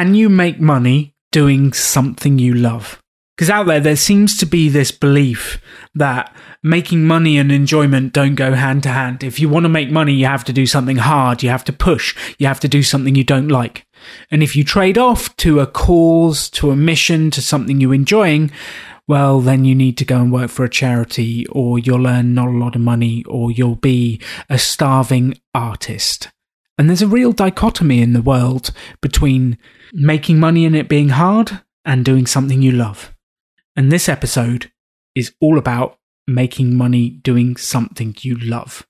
Can you make money doing something you love? Because out there, there seems to be this belief that making money and enjoyment don't go hand to hand. If you want to make money, you have to do something hard, you have to push, you have to do something you don't like. And if you trade off to a cause, to a mission, to something you're enjoying, well, then you need to go and work for a charity, or you'll earn not a lot of money, or you'll be a starving artist. And there's a real dichotomy in the world between making money and it being hard and doing something you love. And this episode is all about making money doing something you love.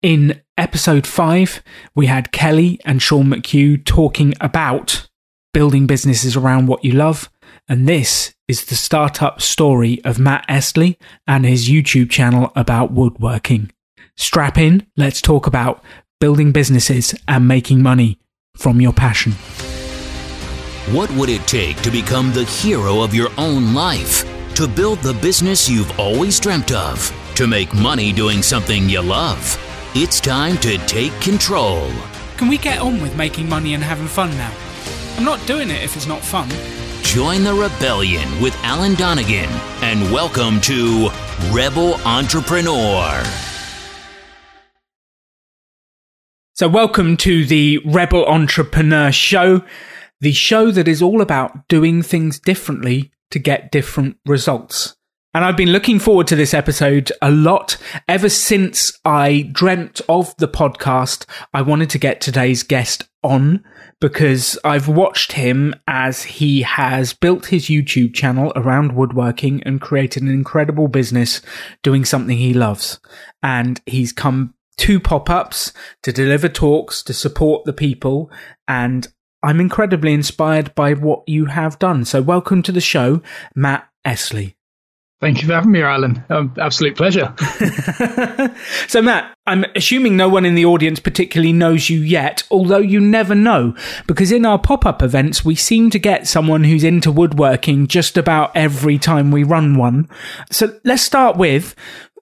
In episode five, we had Kelly and Sean McHugh talking about building businesses around what you love. And this is the startup story of Matt Estlea and his YouTube channel about woodworking. Strap in, let's talk about building businesses and making money from your passion. What would it take to become the hero of your own life? To build the business you've always dreamt of? To make money doing something you love? It's time to take control. Can we get on with making money and having fun now? I'm not doing it if it's not fun. Join the rebellion with Alan Donegan and welcome to Rebel Entrepreneur. So, welcome to the Rebel Entrepreneur Show, the show that is all about doing things differently to get different results. And I've been looking forward to this episode a lot ever since I dreamt of the podcast. I wanted to get today's guest on because I've watched him as he has built his YouTube channel around woodworking and created an incredible business doing something he loves. And he's come two pop ups to deliver talks to support the people. And I'm incredibly inspired by what you have done. So, welcome to the show, Matt Estlea. Thank you for having me, Alan. Um, absolute pleasure. so, Matt, I'm assuming no one in the audience particularly knows you yet, although you never know, because in our pop up events, we seem to get someone who's into woodworking just about every time we run one. So, let's start with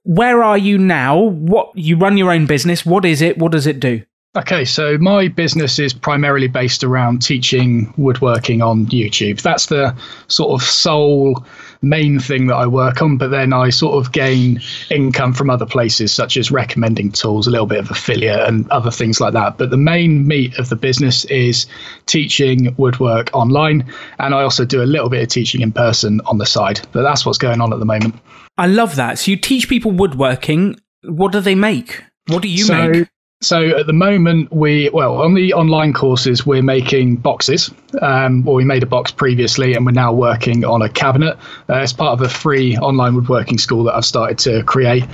where are you now? What you run your own business? What is it? What does it do? Okay, so my business is primarily based around teaching woodworking on YouTube. That's the sort of sole main thing that I work on, but then I sort of gain income from other places, such as recommending tools, a little bit of affiliate, and other things like that. But the main meat of the business is teaching woodwork online, and I also do a little bit of teaching in person on the side. But that's what's going on at the moment. I love that. So you teach people woodworking. What do they make? What do you so, make? So at the moment, we well on the online courses we're making boxes. Um, well, we made a box previously, and we're now working on a cabinet. Uh, it's part of a free online woodworking school that I've started to create.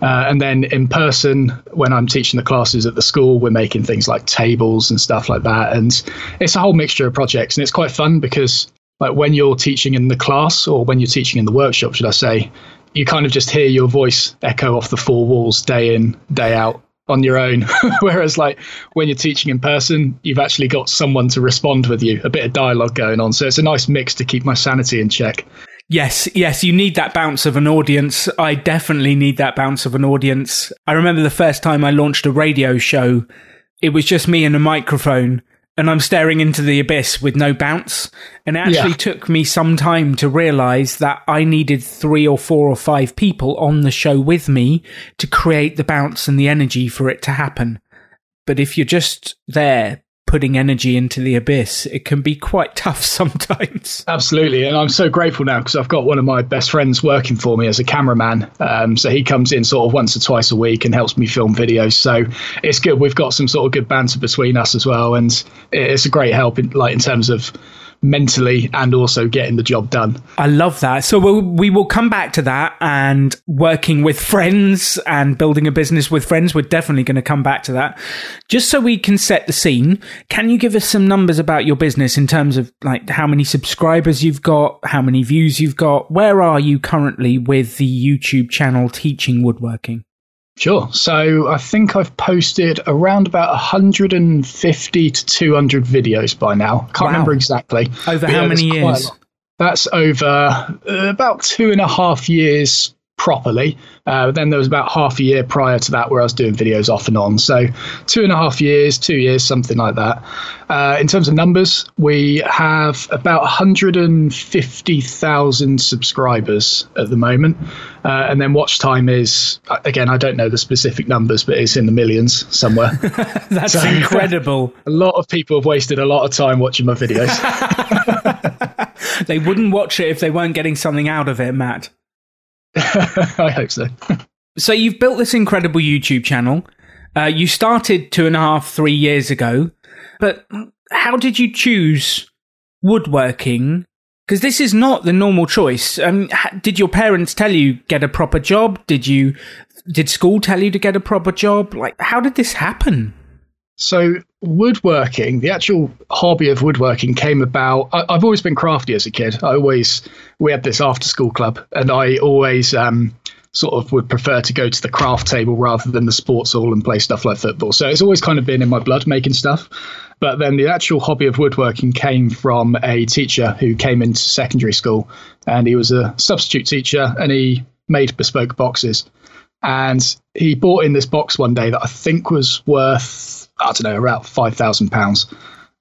Uh, and then in person, when I'm teaching the classes at the school, we're making things like tables and stuff like that. And it's a whole mixture of projects, and it's quite fun because like when you're teaching in the class or when you're teaching in the workshop, should I say, you kind of just hear your voice echo off the four walls day in, day out on your own. Whereas, like when you're teaching in person, you've actually got someone to respond with you, a bit of dialogue going on. So it's a nice mix to keep my sanity in check. Yes, yes, you need that bounce of an audience. I definitely need that bounce of an audience. I remember the first time I launched a radio show, it was just me and a microphone and I'm staring into the abyss with no bounce. And it actually yeah. took me some time to realize that I needed three or four or five people on the show with me to create the bounce and the energy for it to happen. But if you're just there putting energy into the abyss, it can be quite tough sometimes. Absolutely. And I'm so grateful now because I've got one of my best friends working for me as a cameraman. Um, so he comes in sort of once or twice a week and helps me film videos. So it's good. We've got some sort of good banter between us as well. And it's a great help in, like in terms of mentally and also getting the job done. I love that. So we'll, we will come back to that and working with friends and building a business with friends. We're definitely going to come back to that. Just so we can set the scene, can you give us some numbers about your business in terms of like how many subscribers you've got, how many views you've got? Where are you currently with the YouTube channel teaching woodworking? Sure. So I think I've posted around about 150 to 200 videos by now. Can't wow. remember exactly. Over how yeah, many years? That's over uh, about two and a half years properly. Uh, then there was about half a year prior to that where I was doing videos off and on. So two and a half years, two years, something like that. Uh, in terms of numbers, we have about 150,000 subscribers at the moment. Uh, and then watch time is, again, I don't know the specific numbers, but it's in the millions somewhere. That's so, incredible. a lot of people have wasted a lot of time watching my videos. they wouldn't watch it if they weren't getting something out of it, Matt. I hope so. so you've built this incredible YouTube channel. Uh, you started two and a half, three years ago, but how did you choose woodworking? Because this is not the normal choice. Um, did your parents tell you get a proper job? Did you? Did school tell you to get a proper job? Like, how did this happen? So, woodworking, the actual hobby of woodworking came about. I, have always been crafty as a kid. I always, we had this after school club, and I always um, sort of would prefer to go to the craft table rather than the sports hall and play stuff like football. So, it's always kind of been in my blood making stuff. But then the actual hobby of woodworking came from a teacher who came into secondary school, and he was a substitute teacher, and he made bespoke boxes. And he bought in this box one day that I think was worth I don't know, about five thousand pounds,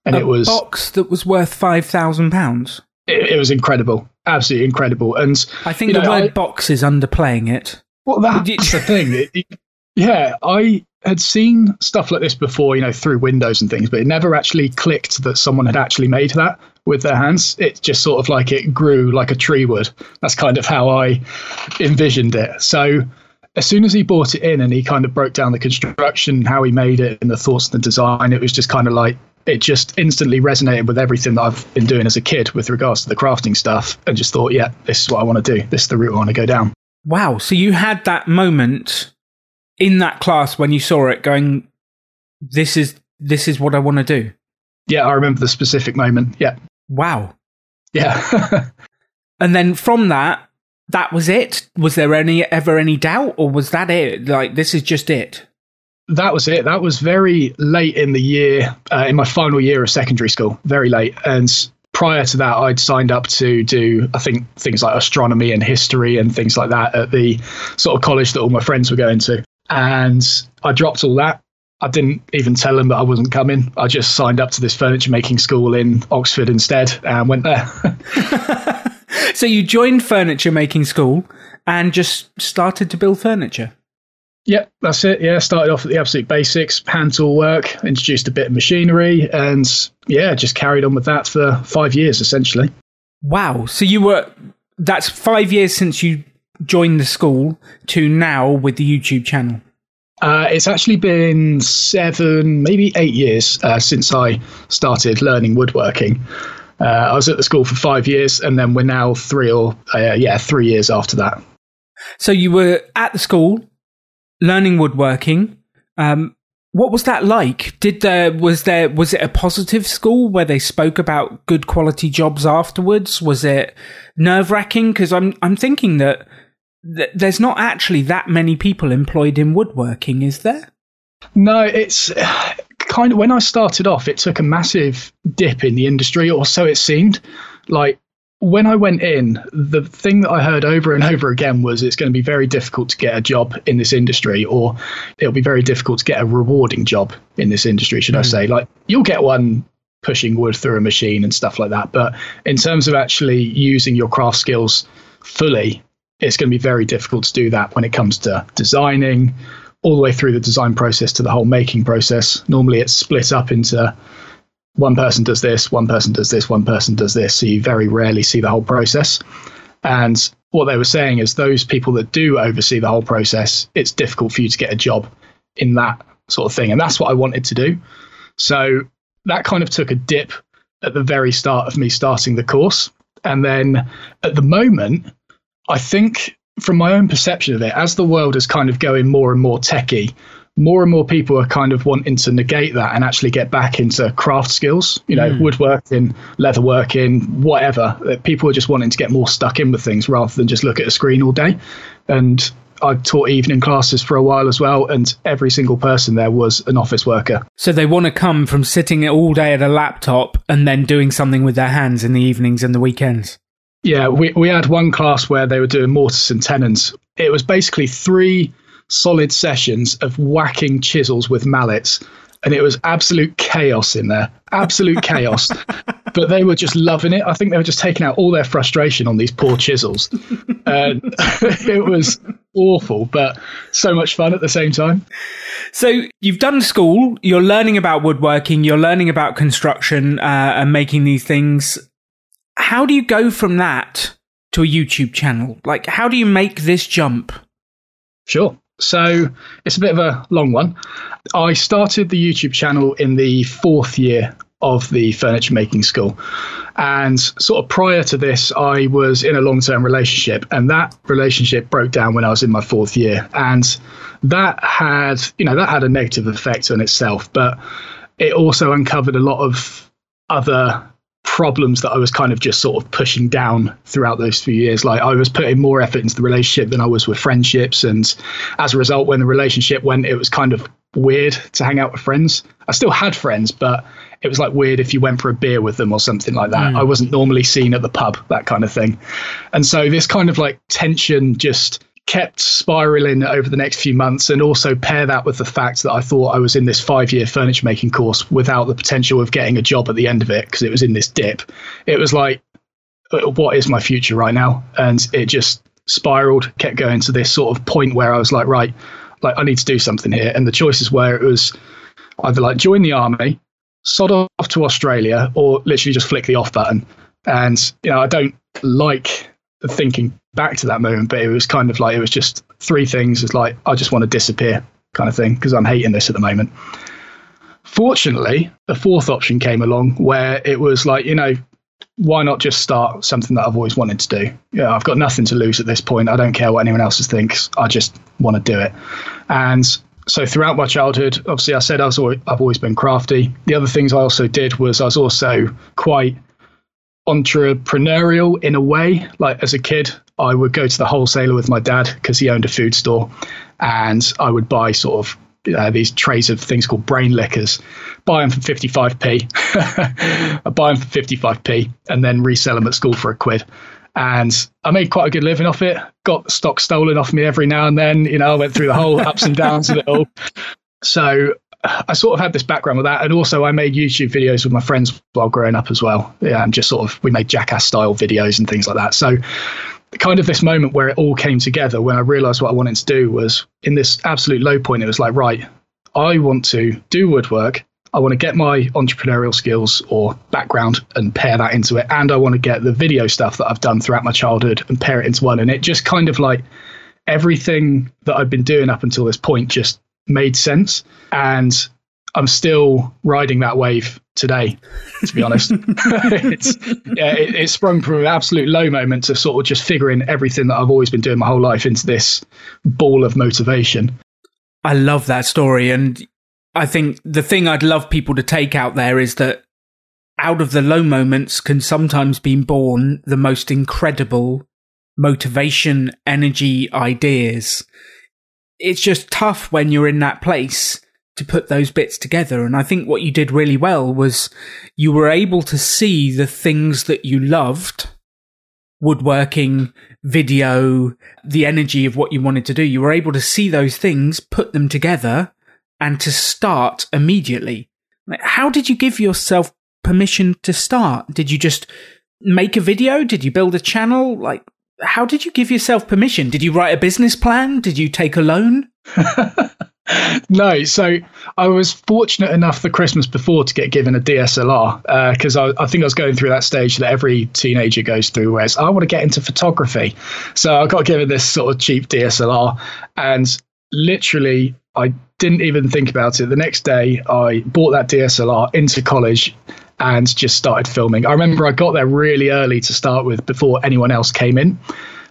and a it was a box that was worth five thousand pounds. It, was incredible, absolutely incredible. And I think the know, word I, box is underplaying it. Well, that's the thing. It, it, yeah, I had seen stuff like this before, you know, through windows and things, but it never actually clicked that someone had actually made that with their hands. It just sort of like it grew like a tree would. That's kind of how I envisioned it. So as soon as he bought it in and he kind of broke down the construction, how he made it, and the thoughts and the design, it was just kind of like it just instantly resonated with everything that I've been doing as a kid with regards to the crafting stuff, and just thought, yeah, this is what I want to do. This is the route I want to go down. Wow! So you had that moment in that class when you saw it, going, "This is this is what I want to do." Yeah, I remember the specific moment. Yeah. Wow. Yeah. and then from that, that was it? Was there any ever any doubt, or was that it? Like this is just it? That was it. That was very late in the year, uh, in my final year of secondary school. Very late, and prior to that, I'd signed up to do, I think, things like astronomy and history and things like that at the sort of college that all my friends were going to. And I dropped all that. I didn't even tell them that I wasn't coming. I just signed up to this furniture making school in Oxford instead and went there. so you joined furniture making school and just started to build furniture. Yep, that's it. Yeah, started off at the absolute basics, hand tool work, introduced a bit of machinery, and yeah, just carried on with that for five years essentially. Wow. So you were, that's five years since you joined the school to now with the YouTube channel? Uh, it's actually been seven, maybe eight years uh, since I started learning woodworking. Uh, I was at the school for five years, and then we're now three or uh, yeah, three years after that. So you were at the school learning woodworking. Um, what was that like? Did there was there was it a positive school where they spoke about good quality jobs afterwards? Was it nerve wracking? Because I'm I'm thinking that th- there's not actually that many people employed in woodworking, is there? No, it's kind of when I started off, it took a massive dip in the industry, or so it seemed. Like when I went in, the thing that I heard over and over again was it's going to be very difficult to get a job in this industry, or it'll be very difficult to get a rewarding job in this industry, should mm. I say. Like, you'll get one pushing wood through a machine and stuff like that. But in terms of actually using your craft skills fully, it's going to be very difficult to do that when it comes to designing, all the way through the design process to the whole making process. Normally, it's split up into one person does this, one person does this, one person does this. So you very rarely see the whole process. And what they were saying is those people that do oversee the whole process, it's difficult for you to get a job in that sort of thing. And that's what I wanted to do. So that kind of took a dip at the very start of me starting the course. And then at the moment, I think from my own perception of it, as the world is kind of going more and more techy, more and more people are kind of wanting to negate that and actually get back into craft skills, you know, mm. woodworking, leatherworking, whatever. People are just wanting to get more stuck in with things rather than just look at a screen all day. And I taught evening classes for a while as well, and every single person there was an office worker. So they want to come from sitting all day at a laptop and then doing something with their hands in the evenings and the weekends. Yeah, we, we had one class where they were doing mortise and tenons. It was basically three solid sessions of whacking chisels with mallets and it was absolute chaos in there. Absolute chaos. But they were just loving it. I think they were just taking out all their frustration on these poor chisels. And it was awful but so much fun at the same time. So you've done school you're learning about woodworking you're learning about construction uh, and making these things how do you go from that to a youtube channel like how do you make this jump sure so it's a bit of a long one. I started the YouTube channel in the fourth year of the furniture making school. And sort of prior to this, I was in a long term relationship, and that relationship broke down when I was in my fourth year. And that had, you know, that had a negative effect on itself, but it also uncovered a lot of other problems that I was kind of just sort of pushing down throughout those few years. Like I was putting more effort into the relationship than I was with friendships. And as a result, when the relationship went, it was kind of weird to hang out with friends. I still had friends, but it was like weird if you went for a beer with them or something like that. Mm. I wasn't normally seen at the pub, that kind of thing. And so this kind of like tension just kept spiraling over the next few months and also pair that with the fact that I thought I was in this five year furniture making course without the potential of getting a job at the end of it because it was in this dip. It was like, uh, what is my future right now? And it just spiraled, kept going to this sort of point where I was like, right, like I need to do something here. And the choices were it was either like join the army, sod off to Australia, or literally just flick the off button. And, you know, I don't like thinking back to that moment, but it was kind of like it was just three things. It's like I just want to disappear, kind of thing, because I'm hating this at the moment. Fortunately, a fourth option came along where it was like, you know, why not just start something that I've always wanted to do? Yeah, I've got nothing to lose at this point. I don't care what anyone else thinks. I just want to do it. And so throughout my childhood, obviously, I said I was always, I've always been crafty. The other things I also did was I was also quite entrepreneurial in a way. Like as a kid, I would go to the wholesaler with my dad because he owned a food store, and I would buy sort of uh, these trays of things called Brain Lickers, buy them for 55p, I buy them for 55p, and then resell them at school for a quid. And I made quite a good living off it. Got stock stolen off me every now and then. You know, I went through the whole ups and downs of it all. So I sort of had this background with that, and also I made YouTube videos with my friends while growing up as well. Yeah, and just sort of we made jackass style videos and things like that. So, kind of this moment where it all came together when I realized what I wanted to do was in this absolute low point. It was like, right, I want to do woodwork. I want to get my entrepreneurial skills or background and pair that into it, and I want to get the video stuff that I've done throughout my childhood and pair it into one. And it just kind of like everything that I've been doing up until this point just made sense. And I'm still riding that wave today, to be honest. it's, yeah, it, it, sprung from an absolute low moment to sort of just figuring everything that I've always been doing my whole life into this ball of motivation. I love that story. And I think the thing I'd love people to take out there is that out of the low moments can sometimes be born the most incredible motivation, energy, ideas it's just tough when you're in that place to put those bits together. And I think what you did really well was you were able to see the things that you loved woodworking, video, the energy of what you wanted to do. You were able to see those things, put them together, and to start immediately. How did you give yourself permission to start? Did you just make a video? Did you build a channel? Like, how did you give yourself permission? Did you write a business plan? Did you take a loan? no, so I was fortunate enough the Christmas before to get given a DSLR because uh, I, I, think I was going through that stage that every teenager goes through, where I want to get into photography. So I got given this sort of cheap DSLR, and literally I didn't even think about it. The next day, I bought that DSLR into college and just started filming. I remember I got there really early to start with before anyone else came in,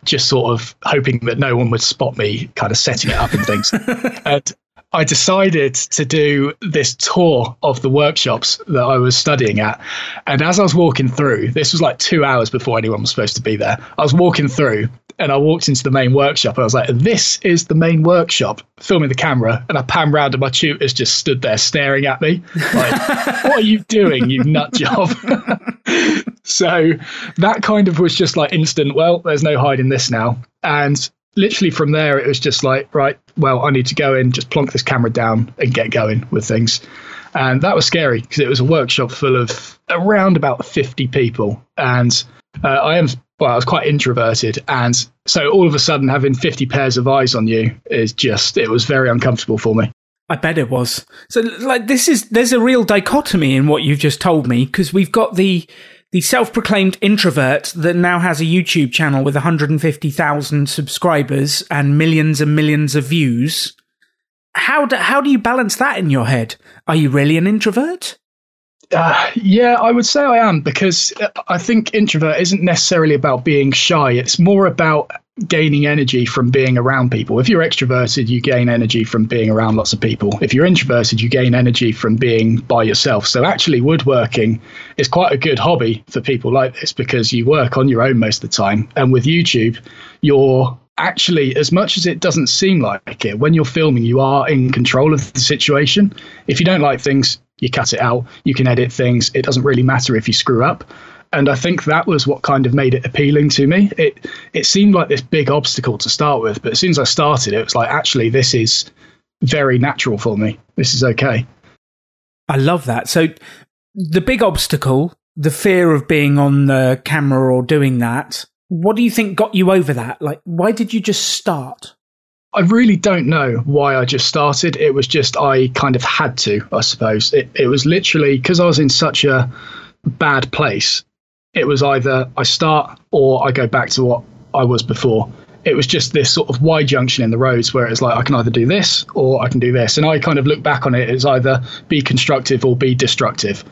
just sort of hoping that no one would spot me kind of setting it up and things. and I decided to do this tour of the workshops that I was studying at. And as I was walking through, this was like two hours before anyone was supposed to be there. I was walking through and I walked into the main workshop and I was like, this is the main workshop, filming the camera. And I pan round and my tutors just stood there staring at me. Like, what are you doing, you nut job? so that kind of was just like instant, well, there's no hiding this now. And literally from there, it was just like, right, well, I need to go in, just plonk this camera down and get going with things. And that was scary because it was a workshop full of around about 50 people. And uh, I am, well, I was quite introverted. And so all of a sudden, having 50 pairs of eyes on you is just, it was very uncomfortable for me. I bet it was. So, like, this is, there's a real dichotomy in what you've just told me because we've got the, the self-proclaimed introvert that now has a YouTube channel with 150,000 subscribers and millions and millions of views. How do, how do you balance that in your head? Are you really an introvert? Uh, yeah, I would say I am because I think introvert isn't necessarily about being shy. It's more about gaining energy from being around people. If you're extroverted, you gain energy from being around lots of people. If you're introverted, you gain energy from being by yourself. So actually, woodworking is quite a good hobby for people like this because you work on your own most of the time. And with YouTube, you're actually, as much as it doesn't seem like it, when you're filming, you are in control of the situation. If you don't like things, you cut it out. You can edit things. It doesn't really matter if you screw up and I think that was what kind of made it appealing to me. It it seemed like this big obstacle to start with, but as soon as I started, it was like actually this is very natural for me. This is okay. I love that. So the big obstacle, the fear of being on the camera or doing that, what do you think got you over that? Like why did you just start? I really don't know why I just started. It was just I kind of had to, I suppose. It it was literally because I was in such a bad place it was either I start or I go back to what I was before. It was just this sort of Y junction in the roads where it's like I can either do this or I can do this. And I kind of look back on it as either be constructive or be destructive.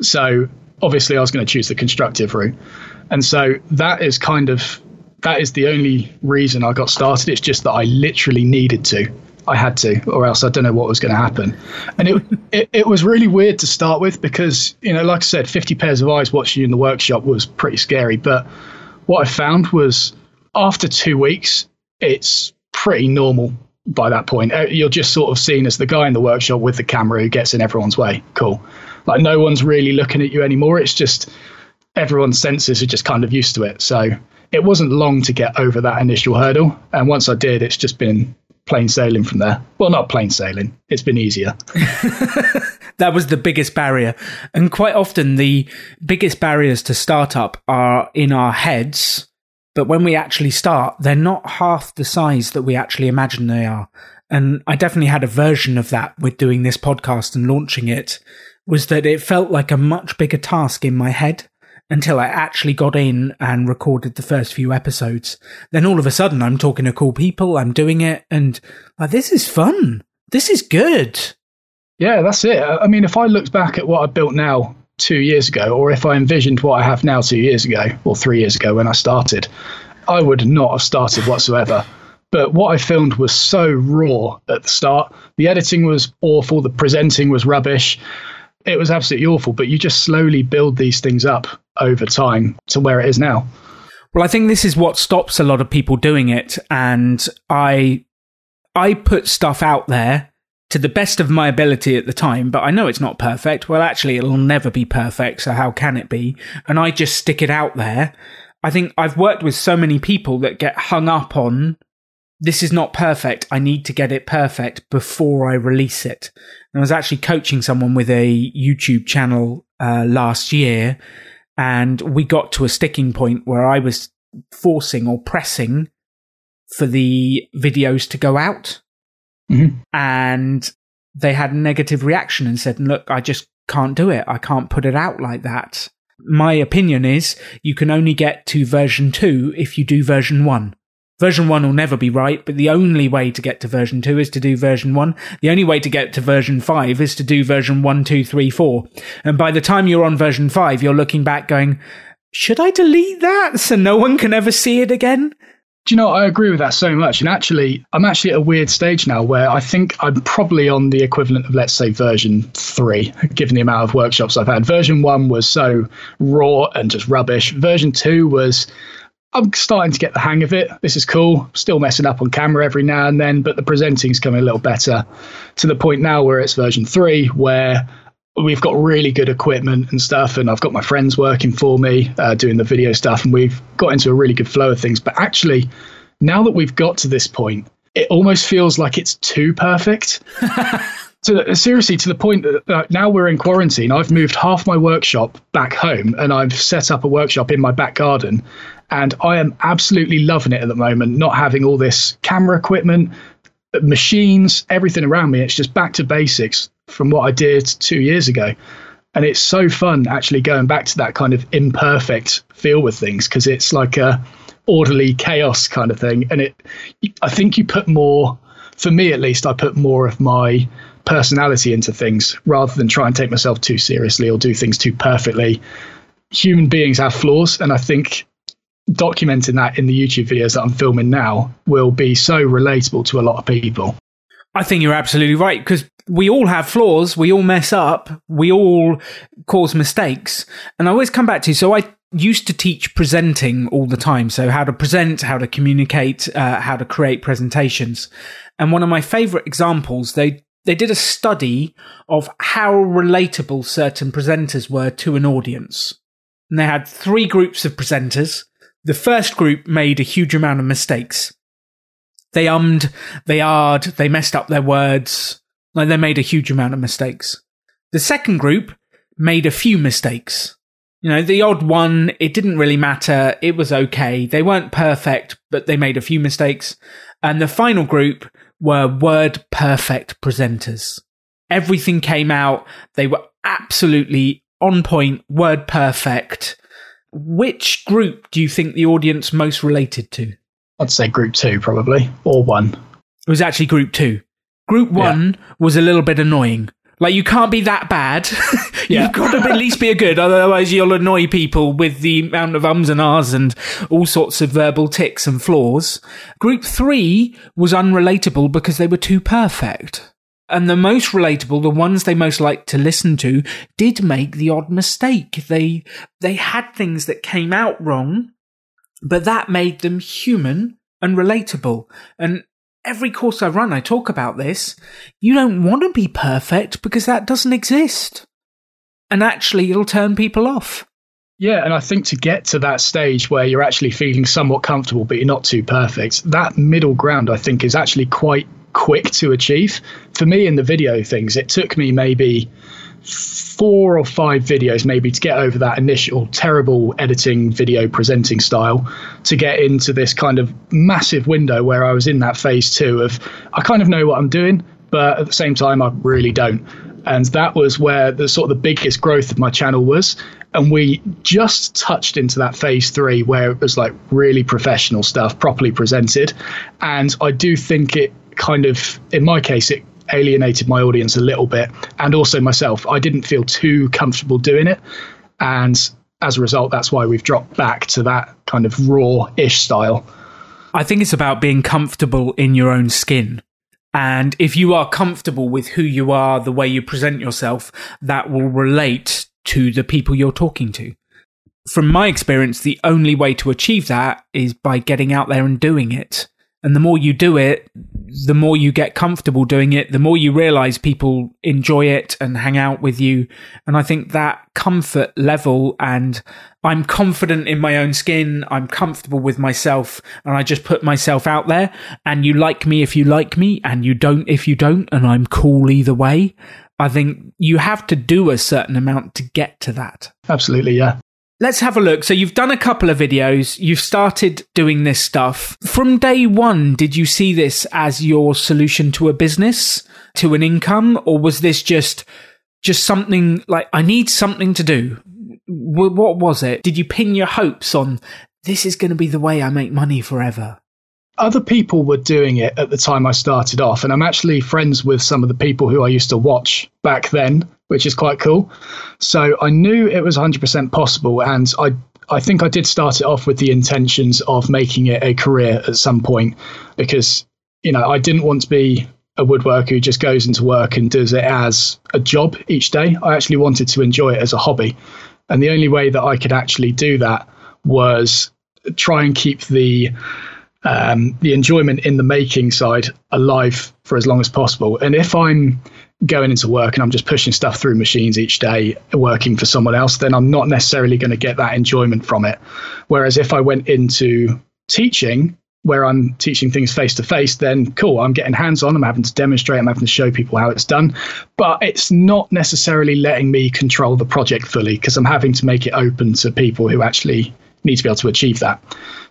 So obviously I was going to choose the constructive route. And so that is kind of that is the only reason I got started. It's just that I literally needed to. I had to, or else I don't know what was going to happen. And it, it, it was really weird to start with because you know, like I said, fifty pairs of eyes watching you in the workshop was pretty scary. But what I found was after two weeks, it's pretty normal by that point. Uh, you're just sort of seen as the guy in the workshop with the camera who gets in everyone's way. Cool. Like no one's really looking at you anymore. It's just everyone's senses are just kind of used to it. So it wasn't long to get over that initial hurdle. And once I did, it's just been plain sailing from there. Well, not plain sailing. It's been easier. that was the biggest barrier. And quite often, the biggest barriers to startup are in our heads. But when we actually start, they're not half the size that we actually imagine they are. And I definitely had a version of that with doing this podcast and launching it, was that it felt like a much bigger task in my head until I actually got in and recorded the first few episodes. Then all of a sudden I'm talking to cool people, I'm doing it, and like, this is fun. This is good. Yeah, that's it. I mean, if I looked back at what I built now two years ago, or if I envisioned what I have now two years ago, or three years ago when I started, I would not have started whatsoever. But what I filmed was so raw at the start. The editing was awful, the presenting was rubbish it was absolutely awful. But you just slowly build these things up over time to where it is now. Well, I think this is what stops a lot of people doing it, and I I put stuff out there to the best of my ability at the time, but I know it's not perfect. Well, actually, it'll never be perfect, so how can it be? And I just stick it out there. I think I've worked with so many people that get hung up on this is not perfect. I need to get it perfect before I release it. And I was actually coaching someone with a YouTube channel uh, last year, and we got to a sticking point where I was forcing or pressing for the videos to go out. Mm-hmm. And they had a negative reaction and said, Look, I just can't do it. I can't put it out like that. My opinion is you can only get to version two if you do version one. Version 1 will never be right, but the only way to get to version 2 is to do version 1. The only way to get to version 5 is to do version 1, 2, 3, 4. And by the time you're on version 5, you're looking back going, should I delete that so no one can ever see it again? Do you know, I agree with that so much. And actually, I'm actually at a weird stage now where I think I'm probably on the equivalent of, let's say, version three, given the amount of workshops I've had. Version one was so raw and just rubbish. Version two was I'm starting to get the hang of it. This is cool. Still messing up on camera every now and then, but the presenting's coming a little better to the point now where it's version three, where we've got really good equipment and stuff, and I've got my friends working for me uh, doing the video stuff, and we've got into a really good flow of things. But actually, now that we've got to this point, it almost feels like it's too perfect. to, seriously, to the point that uh, now we're in quarantine, I've moved half my workshop back home, and I've set up a workshop in my back garden, and I am absolutely loving it at the moment. Not having all this camera equipment, machines, everything around me. It's just back to basics from what I did two years ago. And it's so fun actually going back to that kind of imperfect feel with things because it's like a orderly chaos kind of thing. And it, I think you put more, for me at least, I put more of my personality into things rather than try and take myself too seriously or do things too perfectly. Human beings have flaws, and I think documenting that in the YouTube videos that I'm filming now will be so relatable to a lot of people. I think you're absolutely right because we all have flaws, we all mess up, we all cause mistakes. And I always come back to so I used to teach presenting all the time. So, how to present, how to communicate, uh, how to create presentations. And one of my favorite examples, they they did a study of how relatable certain presenters were to an audience. And they had three groups of presenters. The first group made a huge amount of mistakes. They ummed, they ahed, they messed up their words. Like they made a huge amount of mistakes. The second group made a few mistakes. You know, the odd one, it didn't really matter. It was okay. They weren't perfect, but they made a few mistakes. And the final group were word perfect presenters. Everything came out. They were absolutely on point, word perfect. Which group do you think the audience most related to? I'd say group two, probably, or one. It was actually group two. Group one yeah. was a little bit annoying. Like, you can't be that bad. You've got to at least be a good, otherwise, you'll annoy people with the amount of ums and ahs and all sorts of verbal ticks and flaws. Group three was unrelatable because they were too perfect. And the most relatable, the ones they most liked to listen to, did make the odd mistake. They they had things that came out wrong, but that made them human and relatable. And every course I run, I talk about this. You don't want to be perfect because that doesn't exist. And actually, it'll turn people off. Yeah, and I think to get to that stage where you're actually feeling somewhat comfortable, but you're not too perfect, that middle ground, I think, is actually quite quick to achieve. For me, in the video things, it took me maybe four or five videos maybe to get over that initial terrible editing video presenting style to get into this kind of massive window where I was in that phase two of I kind of know what I'm doing, but at the same time I really don't. And that was where the sort of the biggest growth of my channel was. And we just touched into that phase three where it was like really professional stuff, properly presented. And I do think it kind of, in my case, it alienated my audience a little bit and also myself. I didn't feel too comfortable doing it. And as a result, that's why we've dropped back to that kind of raw ish style. I think it's about being comfortable in your own skin. And if you are comfortable with who you are, the way you present yourself, that will relate to the people you're talking to. From my experience, the only way to achieve that is by getting out there and doing it. And the more you do it, the more you get comfortable doing it, the more you realize people enjoy it and hang out with you. And I think that comfort level and I'm confident in my own skin. I'm comfortable with myself and I just put myself out there and you like me if you like me and you don't if you don't. And I'm cool either way. I think you have to do a certain amount to get to that. Absolutely. Yeah. Let's have a look. So you've done a couple of videos, you've started doing this stuff. From day one, did you see this as your solution to a business, to an income, or was this just just something like I need something to do? What was it? Did you pin your hopes on this is going to be the way I make money forever? other people were doing it at the time I started off, and I'm actually friends with some of the people who I used to watch back then, which is quite cool. So I knew it was 100% possible, and I I think I did start it off with the intentions of making it a career at some point, because you know I didn't want to be a woodworker who just goes into work and does it as a job each day. I actually wanted to enjoy it as a hobby, and the only way that I could actually do that was try and keep the um, the enjoyment in the making side alive for as long as possible. And if I'm going into work and I'm just pushing stuff through machines each day, working for someone else, then I'm not necessarily going to get that enjoyment from it. Whereas if I went into teaching, where I'm teaching things face to face, then cool, I'm getting hands on, I'm having to demonstrate, I'm having to show people how it's done. But it's not necessarily letting me control the project fully because I'm having to make it open to people who actually need to be able to achieve that.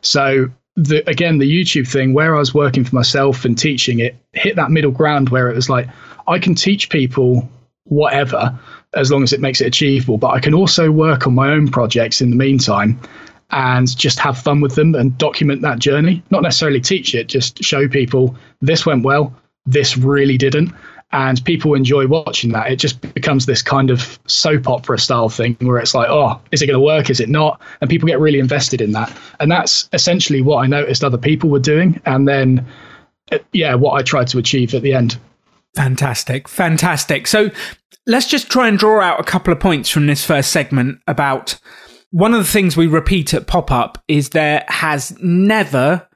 So the again the YouTube thing where I was working for myself and teaching it hit that middle ground where it was like I can teach people whatever as long as it makes it achievable, but I can also work on my own projects in the meantime and just have fun with them and document that journey. Not necessarily teach it, just show people this went well, this really didn't. And people enjoy watching that. It just becomes this kind of soap opera style thing where it's like, oh, is it going to work? Is it not? And people get really invested in that. And that's essentially what I noticed other people were doing. And then, uh, yeah, what I tried to achieve at the end. Fantastic. Fantastic. So let's just try and draw out a couple of points from this first segment about one of the things we repeat at pop up is there has never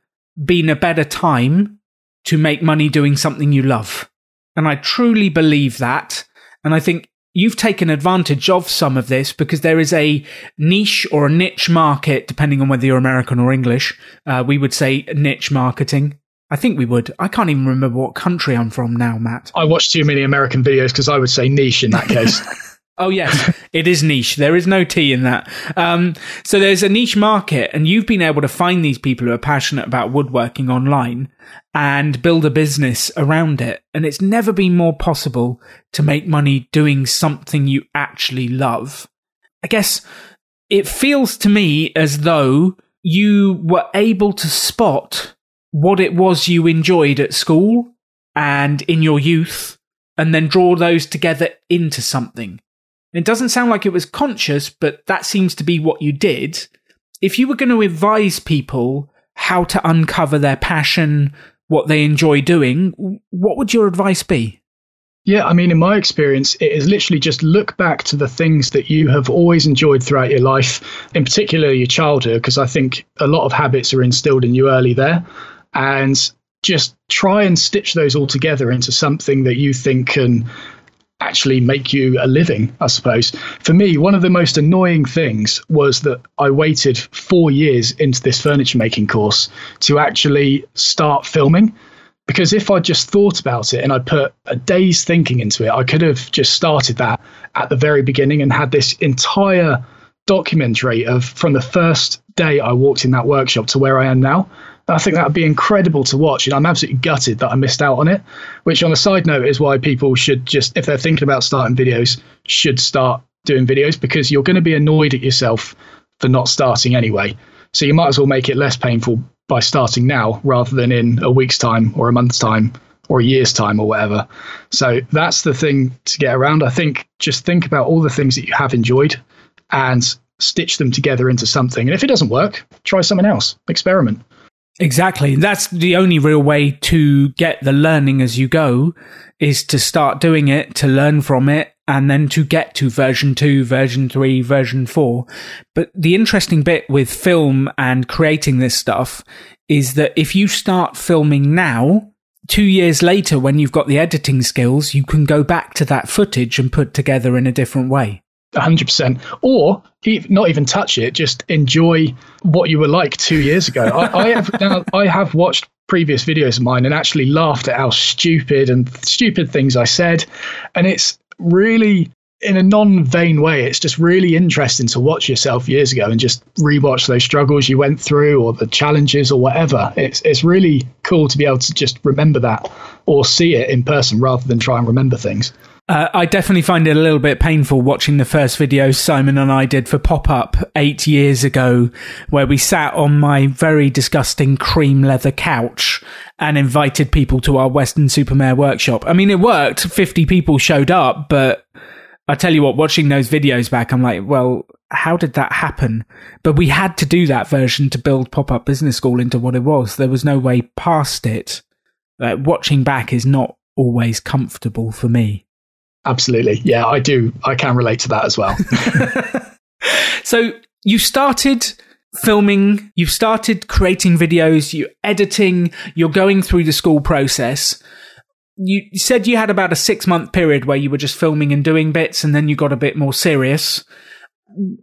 been a better time to make money doing something you love. And I truly believe that. And I think you've taken advantage of some of this because there is a niche or a niche market, depending on whether you're American or English. Uh, we would say niche marketing. I think we would. I can't even remember what country I'm from now, Matt. I watch too many American videos because I would say niche in that case. Oh yes, it is niche. There is no T in that. Um, so there's a niche market, and you've been able to find these people who are passionate about woodworking online and build a business around it. And it's never been more possible to make money doing something you actually love. I guess it feels to me as though you were able to spot what it was you enjoyed at school and in your youth, and then draw those together into something. It doesn't sound like it was conscious, but that seems to be what you did. If you were going to advise people how to uncover their passion, what they enjoy doing, what would your advice be? Yeah, I mean, in my experience, it is literally just look back to the things that you have always enjoyed throughout your life, in particular your childhood, because I think a lot of habits are instilled in you early there. And just try and stitch those all together into something that you think can actually make you a living, I suppose. For me, one of the most annoying things was that I waited four years into this furniture making course to actually start filming. Because if I just thought about it and I put a day's thinking into it, I could have just started that at the very beginning and had this entire documentary of from the first day I walked in that workshop to where I am now. I think that would be incredible to watch, and I'm absolutely gutted that I missed out on it. Which, on a side note, is why people should just, if they're thinking about starting videos, should start doing videos because you're going to be annoyed at yourself for not starting anyway. So you might as well make it less painful by starting now rather than in a week's time or a month's time or a year's time or whatever. So that's the thing to get around. I think just think about all the things that you have enjoyed and stitch them together into something. And if it doesn't work, try something else, experiment. Exactly. That's the only real way to get the learning as you go is to start doing it, to learn from it, and then to get to version two, version three, version four. But the interesting bit with film and creating this stuff is that if you start filming now, two years later, when you've got the editing skills, you can go back to that footage and put together in a different way. 100%. Or not even touch it, just enjoy what you were like two years ago. I, I have now, I have watched previous videos of mine and actually laughed at how stupid and stupid things I said. And it's really, in a non vain way, it's just really interesting to watch yourself years ago and just rewatch those struggles you went through or the challenges or whatever. It's, it's really cool to be able to just remember that or see it in person rather than try and remember things. Uh, I definitely find it a little bit painful watching the first video Simon and I did for Pop Up eight years ago, where we sat on my very disgusting cream leather couch and invited people to our Weston-super-Mare workshop. I mean, it worked. 50 people showed up, but I tell you what, watching those videos back, I'm like, well, how did that happen? But we had to do that version to build Pop Up Business School into what it was. There was no way past it. Uh, watching back is not always comfortable for me. Absolutely. Yeah, I do. I can relate to that as well. so you started filming, you've started creating videos, you're editing, you're going through the school process. you said you had about a six month period where you were just filming and doing bits and then you got a bit more serious.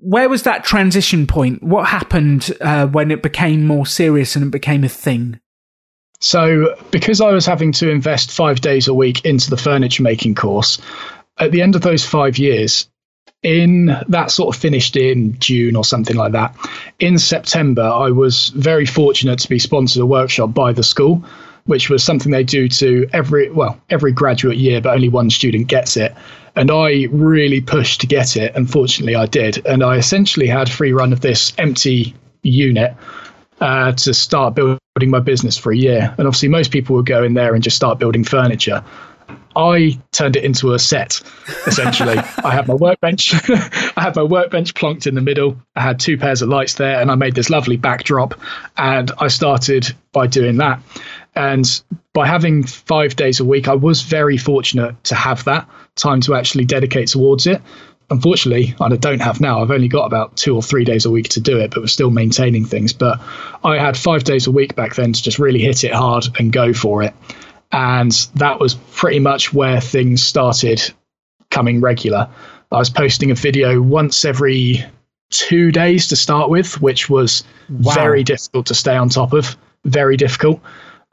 Where was that transition point? What happened uh, when it became more serious and it became a thing? So, because I was having to invest five days a week into the furniture making course, at the end of those five years, in that sort of finished in June or something like that. In September, I was very fortunate to be sponsored a workshop by the school, which was something they do to every well every graduate year, but only one student gets it. And I really pushed to get it. Unfortunately, I did, and I essentially had free run of this empty unit uh, to start building my business for a year. And obviously, most people would go in there and just start building furniture. I turned it into a set, essentially. I had my workbench. I had my workbench plonked in the middle. I had two pairs of lights there, and I made this lovely backdrop. And I started by doing that. And by having five days a week, I was very fortunate to have that time to actually dedicate towards it. Unfortunately, I don't have now. I've only got about two or three days a week to do it, but we're still maintaining things. But I had five days a week back then to just really hit it hard and go for it and that was pretty much where things started coming regular. I was posting a video once every two days to start with, which was wow. very difficult to stay on top of. Very difficult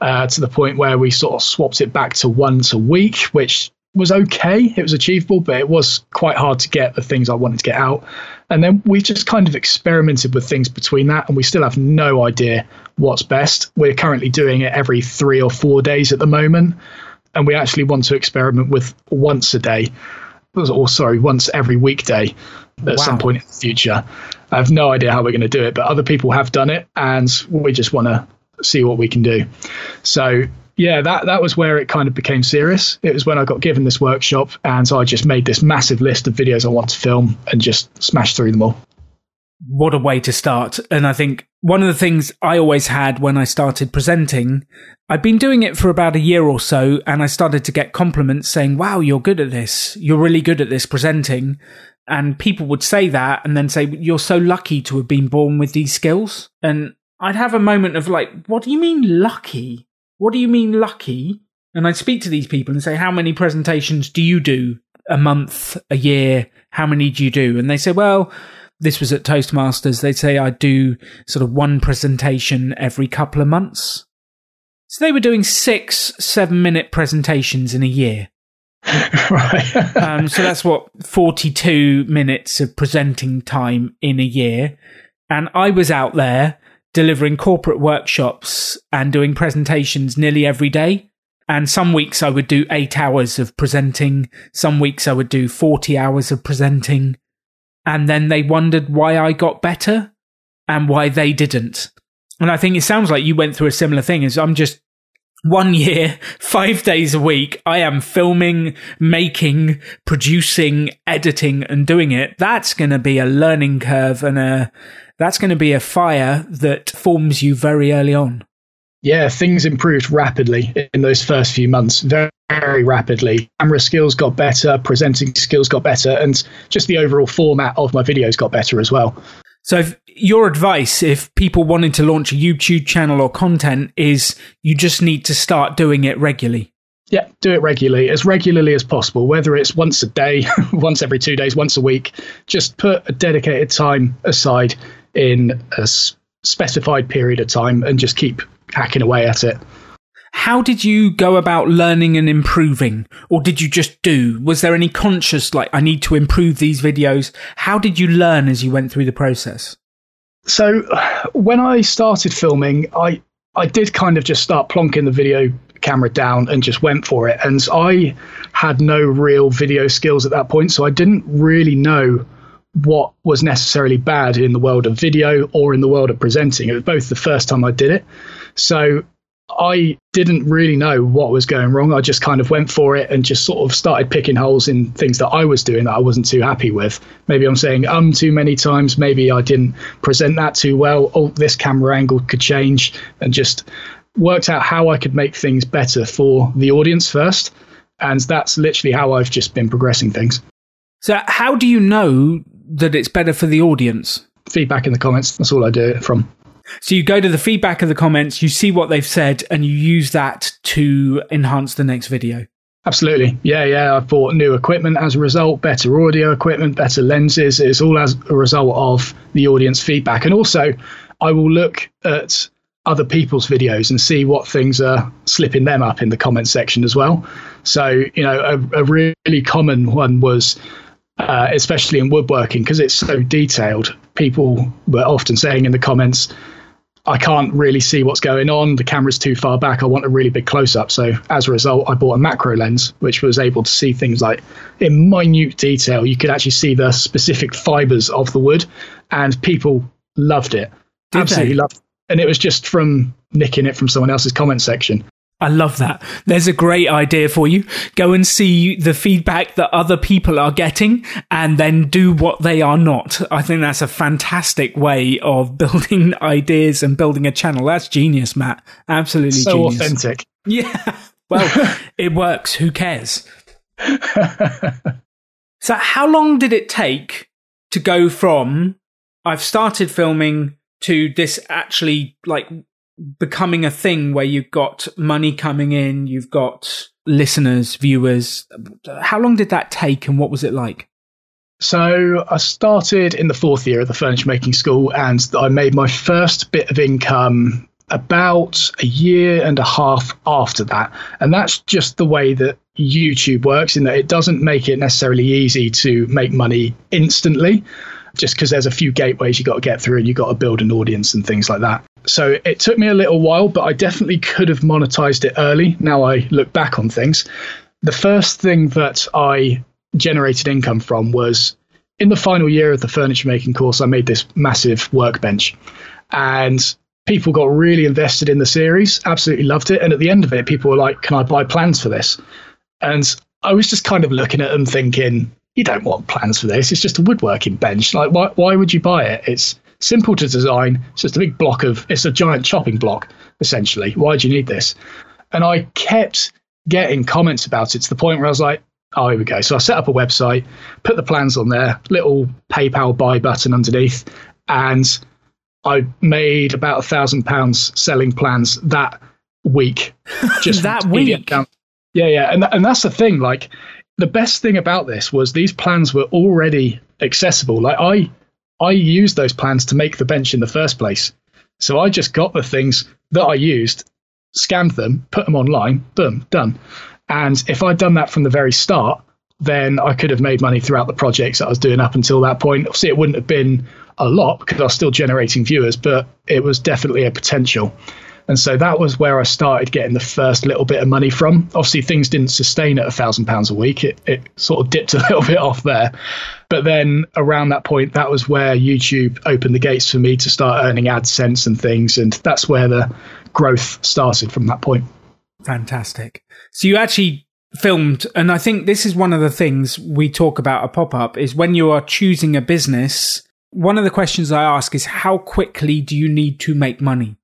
uh, to the point where we sort of swapped it back to once a week, which was okay. It was achievable, but it was quite hard to get the things I wanted to get out. And then we just kind of experimented with things between that, and we still have no idea what's best. We're currently doing it every three or four days at the moment, and we actually want to experiment with once a day, or sorry, once every weekday at wow. some point in the future. I have no idea how we're going to do it, but other people have done it, and we just want to see what we can do. So yeah, that that was where it kind of became serious. It was when I got given this workshop, and so I just made this massive list of videos I want to film and just smashed through them all. What a way to start! And I think one of the things I always had when I started presenting, I'd been doing it for about a year or so, and I started to get compliments saying, "Wow, you're good at this. You're really good at this presenting." And people would say that, and then say, "You're so lucky to have been born with these skills." And I'd have a moment of like, "What do you mean lucky?" What do you mean lucky? And I'd speak to these people and say, How many presentations do you do a month, a year? How many do you do? And they say, Well, this was at Toastmasters. They'd say I do sort of one presentation every couple of months. So they were doing six, seven minute presentations in a year. right. um, so that's what 42 minutes of presenting time in a year. And I was out there delivering corporate workshops and doing presentations nearly every day. And some weeks I would do eight hours of presenting. Some weeks I would do 40 hours of presenting. And then they wondered why I got better and why they didn't. And I think it sounds like you went through a similar thing as I'm just one year, five days a week, I am filming, making, producing, editing, and doing it. That's going to be a learning curve and a, that's going to be a fire that forms you very early on. Yeah, things improved rapidly in those first few months, very, very rapidly. Camera skills got better, presenting skills got better, and just the overall format of my videos got better as well. So, your advice, if people wanted to launch a YouTube channel or content, is you just need to start doing it regularly. Yeah, do it regularly, as regularly as possible, whether it's once a day, once every two days, once a week. Just put a dedicated time aside in a specified period of time and just keep hacking away at it. How did you go about learning and improving? Or did you just do? Was there any conscious, like, I need to improve these videos? How did you learn as you went through the process? So, when I started filming, I, I did kind of just start plonking the video camera down and just went for it. And I had no real video skills at that point. So, I didn't really know what was necessarily bad in the world of video or in the world of presenting. It was both the first time I did it. So I didn't really know what was going wrong. I just kind of went for it and just sort of started picking holes in things that I was doing that I wasn't too happy with. Maybe I'm saying um too many times. Maybe I didn't present that too well. Oh, this camera angle could change and just worked out how I could make things better for the audience first. And that's literally how I've just been progressing things. So, how do you know that it's better for the audience? Feedback in the comments. That's all I do it from. So you go to the feedback of the comments, you see what they've said, and you use that to enhance the next video. Absolutely. Yeah, yeah. I've bought new equipment as a result, better audio equipment, better lenses. It's all as a result of the audience feedback. And also, I will look at other people's videos and see what things are slipping them up in the comment section as well. So, you know, a, a really common one was, uh, especially in woodworking, because it's so detailed, people were often saying in the comments, I can't really see what's going on. The camera's too far back. I want a really big close up. So as a result, I bought a macro lens, which was able to see things like in minute detail. You could actually see the specific fibers of the wood, and people loved it. Did Absolutely they? loved. It. And it was just from nicking it from someone else's comment section. I love that. There's a great idea for you. Go and see the feedback that other people are getting and then do what they are not. I think that's a fantastic way of building ideas and building a channel. That's genius, Matt. Absolutely So genius. authentic. Yeah. Well, it works. Who cares? So, how long did it take to go from I've started filming to this actually like becoming a thing where you've got money coming in, you've got listeners, viewers? How long did that take and what was it like? So I started in the fourth year of the furniture making school, and I made my first bit of income about a year and a half after that. And that's just the way that YouTube works, in that it doesn't make it necessarily easy to make money instantly, just because there's a few gateways you got to get through and you got to build an audience and things like that. So it took me a little while, but I definitely could have monetized it early. Now I look back on things. The first thing that I generated income from was in the final year of the furniture making course, I made this massive workbench. And people got really invested in the series, absolutely loved it. And at the end of it, people were like, Can I buy plans for this? And I was just kind of looking at them thinking, You don't want plans for this. It's just a woodworking bench. Like, why, why would you buy it? It's simple to design. It's just a big block of, it's a giant chopping block, essentially. Why do you need this? And I kept getting comments about it to the point where I was like, oh, here we go. So I set up a website, put the plans on there, little PayPal buy button underneath, and I made about a thousand pounds selling plans that week. Just That week? down- Yeah, yeah, and and that's the thing. Like the best thing about this was these plans were already accessible. Like I I used those plans to make the bench in the first place. So I just got the things that I used, scanned them, put them online, boom, done. And if I'd done that from the very start, then I could have made money throughout the projects that I was doing up until that point. Obviously, it wouldn't have been a lot because I was still generating viewers, but it was definitely a potential. And so that was where I started getting the first little bit of money from. Obviously, things didn't sustain at a thousand pounds a week. It, it sort of dipped a little bit off there. But then around that point, that was where YouTube opened the gates for me to start earning AdSense and things. And that's where the growth started from that point. Fantastic. So you actually filmed, and I think this is one of the things we talk about a pop up is when you are choosing a business. One of the questions I ask is how quickly do you need to make money?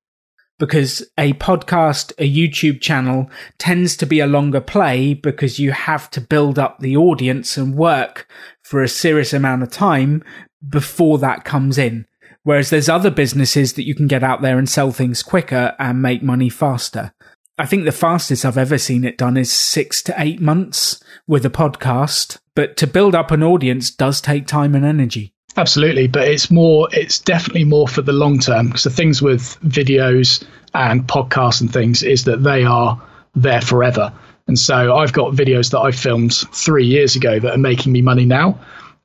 Because a podcast, a YouTube channel tends to be a longer play because you have to build up the audience and work for a serious amount of time before that comes in. Whereas there's other businesses that you can get out there and sell things quicker and make money faster. I think the fastest I've ever seen it done is six to eight months with a podcast. But to build up an audience does take time and energy. Absolutely, but it's more, it's definitely more for the long term because the things with videos and podcasts and things is that they are there forever. And so I've got videos that I filmed three years ago that are making me money now.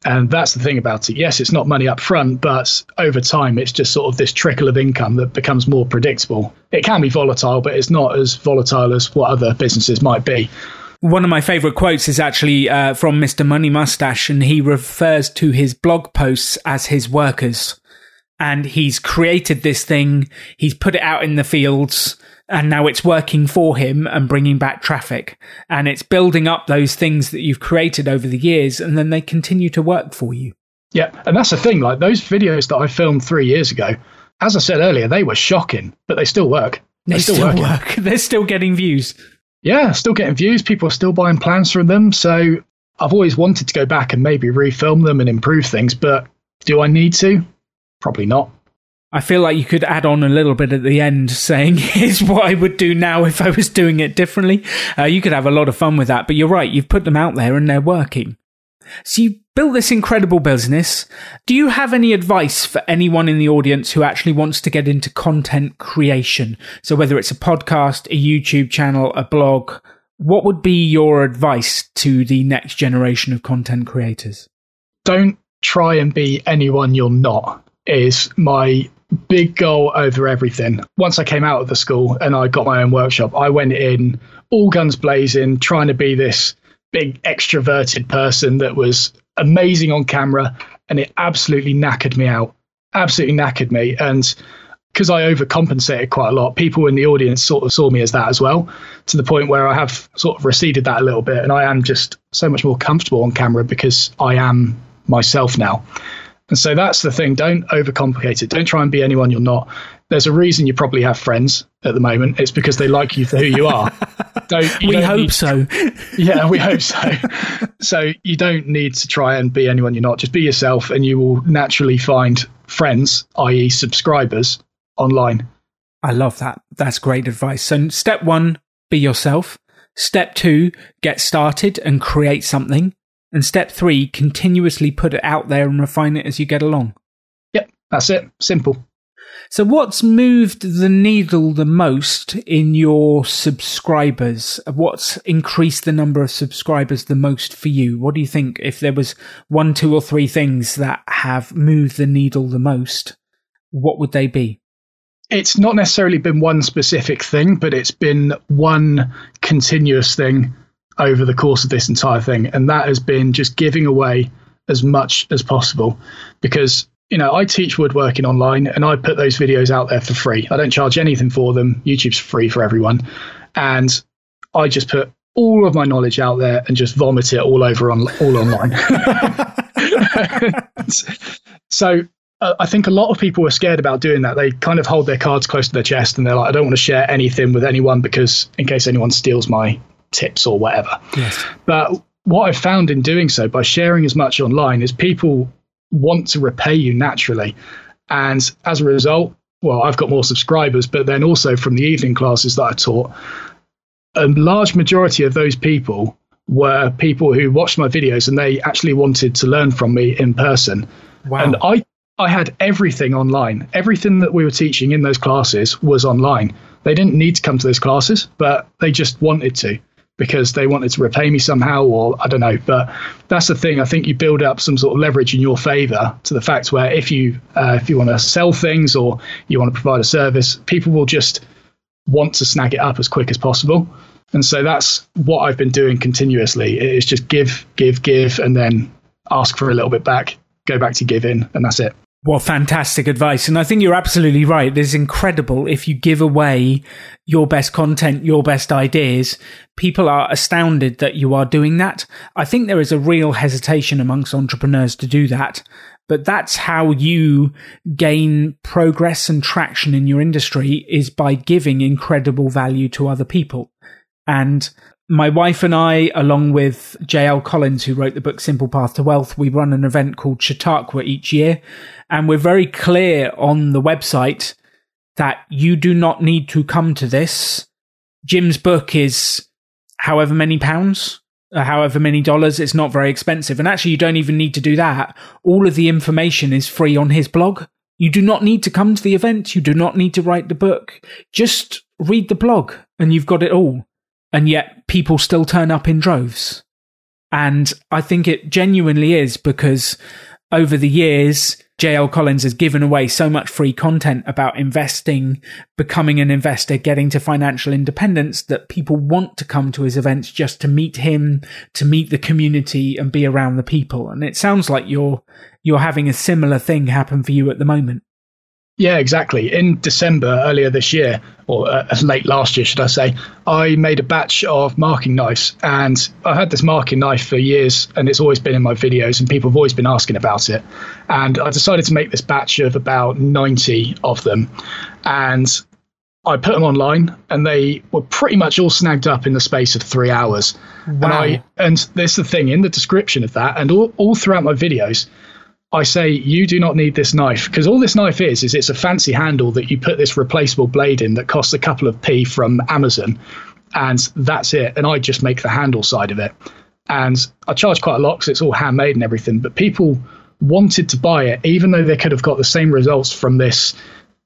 And that's the thing about it. Yes, it's not money up front, but over time, it's just sort of this trickle of income that becomes more predictable. It can be volatile, but it's not as volatile as what other businesses might be. One of my favorite quotes is actually uh, from Mr. Money Mustache, and he refers to his blog posts as his workers. And he's created this thing, he's put it out in the fields, and now it's working for him and bringing back traffic. And it's building up those things that you've created over the years, and then they continue to work for you. Yeah, and that's the thing. Like those videos that I filmed three years ago, as I said earlier, they were shocking, but they still work. They They're still, work. They're still getting views. Yeah, still getting views. People are still buying plans from them. So I've always wanted to go back and maybe refilm them and improve things, but do I need to? Probably not. I feel like you could add on a little bit at the end saying, here's what I would do now if I was doing it differently. Uh, you could have a lot of fun with that, but you're right. You've put them out there and they're working. So you built this incredible business. Do you have any advice for anyone in the audience who actually wants to get into content creation? So whether it's a podcast, a YouTube channel, a blog, what would be your advice to the next generation of content creators? Don't try and be anyone you're not is my big goal over everything. Once I came out of the school and I got my own workshop, I went in all guns blazing, trying to be this big extroverted person that was amazing on camera, and it absolutely knackered me out. Absolutely knackered me. And because I overcompensated quite a lot, people in the audience sort of saw me as that as well, to the point where I have sort of receded that a little bit. And I am just so much more comfortable on camera because I am myself now. And so that's the thing. Don't overcomplicate it. Don't try and be anyone you're not. There's a reason you probably have friends at the moment. It's because they like you for who you are. Don't, you we hope need, so. yeah, we hope so. so you don't need to try and be anyone you're not. Just be yourself, and you will naturally find friends, i.e., subscribers, online. I love that. That's great advice. So, step one, be yourself. Step two, get started and create something. And step three, continuously put it out there and refine it as you get along. Yep, that's it. Simple. So, what's moved the needle the most in your subscribers? What's increased the number of subscribers the most for you? What do you think? If there was one, two, or three things that have moved the needle the most, what would they be? It's not necessarily been one specific thing, but it's been one continuous thing over the course of this entire thing, and that has been just giving away as much as possible because you know I teach woodworking online and I put those videos out there for free. I don't charge anything for them. YouTube's free for everyone, and I just put all of my knowledge out there and just vomit it all over on all online. so uh, I think a lot of people are scared about doing that. They kind of hold their cards close to their chest and they're like, I don't want to share anything with anyone because in case anyone steals my tips or whatever. Yes. But what I've found in doing so by sharing as much online is people want to repay you naturally. And as a result, well, I've got more subscribers, but then also from the evening classes that I taught, a large majority of those people were people who watched my videos and they actually wanted to learn from me in person. Wow. And I I had everything online. Everything that we were teaching in those classes was online. They didn't need to come to those classes, but they just wanted to because they wanted to repay me somehow, or I don't know. But that's the thing. I think you build up some sort of leverage in your favor to the fact where if you uh, if you want to sell things or you want to provide a service, people will just want to snag it up as quick as possible. And so that's what I've been doing continuously. It's just give, give, give, and then ask for a little bit back, go back to giving, and that's it. Well, fantastic advice. And I think you're absolutely right. It's incredible if you give away your best content, your best ideas. People are astounded that you are doing that. I think there is a real hesitation amongst entrepreneurs to do that. But that's how you gain progress and traction in your industry is by giving incredible value to other people. And my wife and I, along with JL Collins, who wrote the book Simple Path to Wealth, we run an event called Chautauqua each year. And we're very clear on the website that you do not need to come to this. Jim's book is however many pounds, uh, however many dollars. It's not very expensive. And actually, you don't even need to do that. All of the information is free on his blog. You do not need to come to the event. You do not need to write the book. Just read the blog and you've got it all and yet people still turn up in droves. And I think it genuinely is because over the years, JL Collins has given away so much free content about investing, becoming an investor, getting to financial independence that people want to come to his events just to meet him, to meet the community and be around the people. And it sounds like you're, you're having a similar thing happen for you at the moment. Yeah, exactly. In December earlier this year, or uh, late last year, should I say, I made a batch of marking knives. And I had this marking knife for years, and it's always been in my videos, and people have always been asking about it. And I decided to make this batch of about 90 of them. And I put them online, and they were pretty much all snagged up in the space of three hours. Wow. And I and there's the thing in the description of that, and all, all throughout my videos, I say you do not need this knife because all this knife is is it's a fancy handle that you put this replaceable blade in that costs a couple of p from Amazon, and that's it. And I just make the handle side of it, and I charge quite a lot because it's all handmade and everything. But people wanted to buy it even though they could have got the same results from this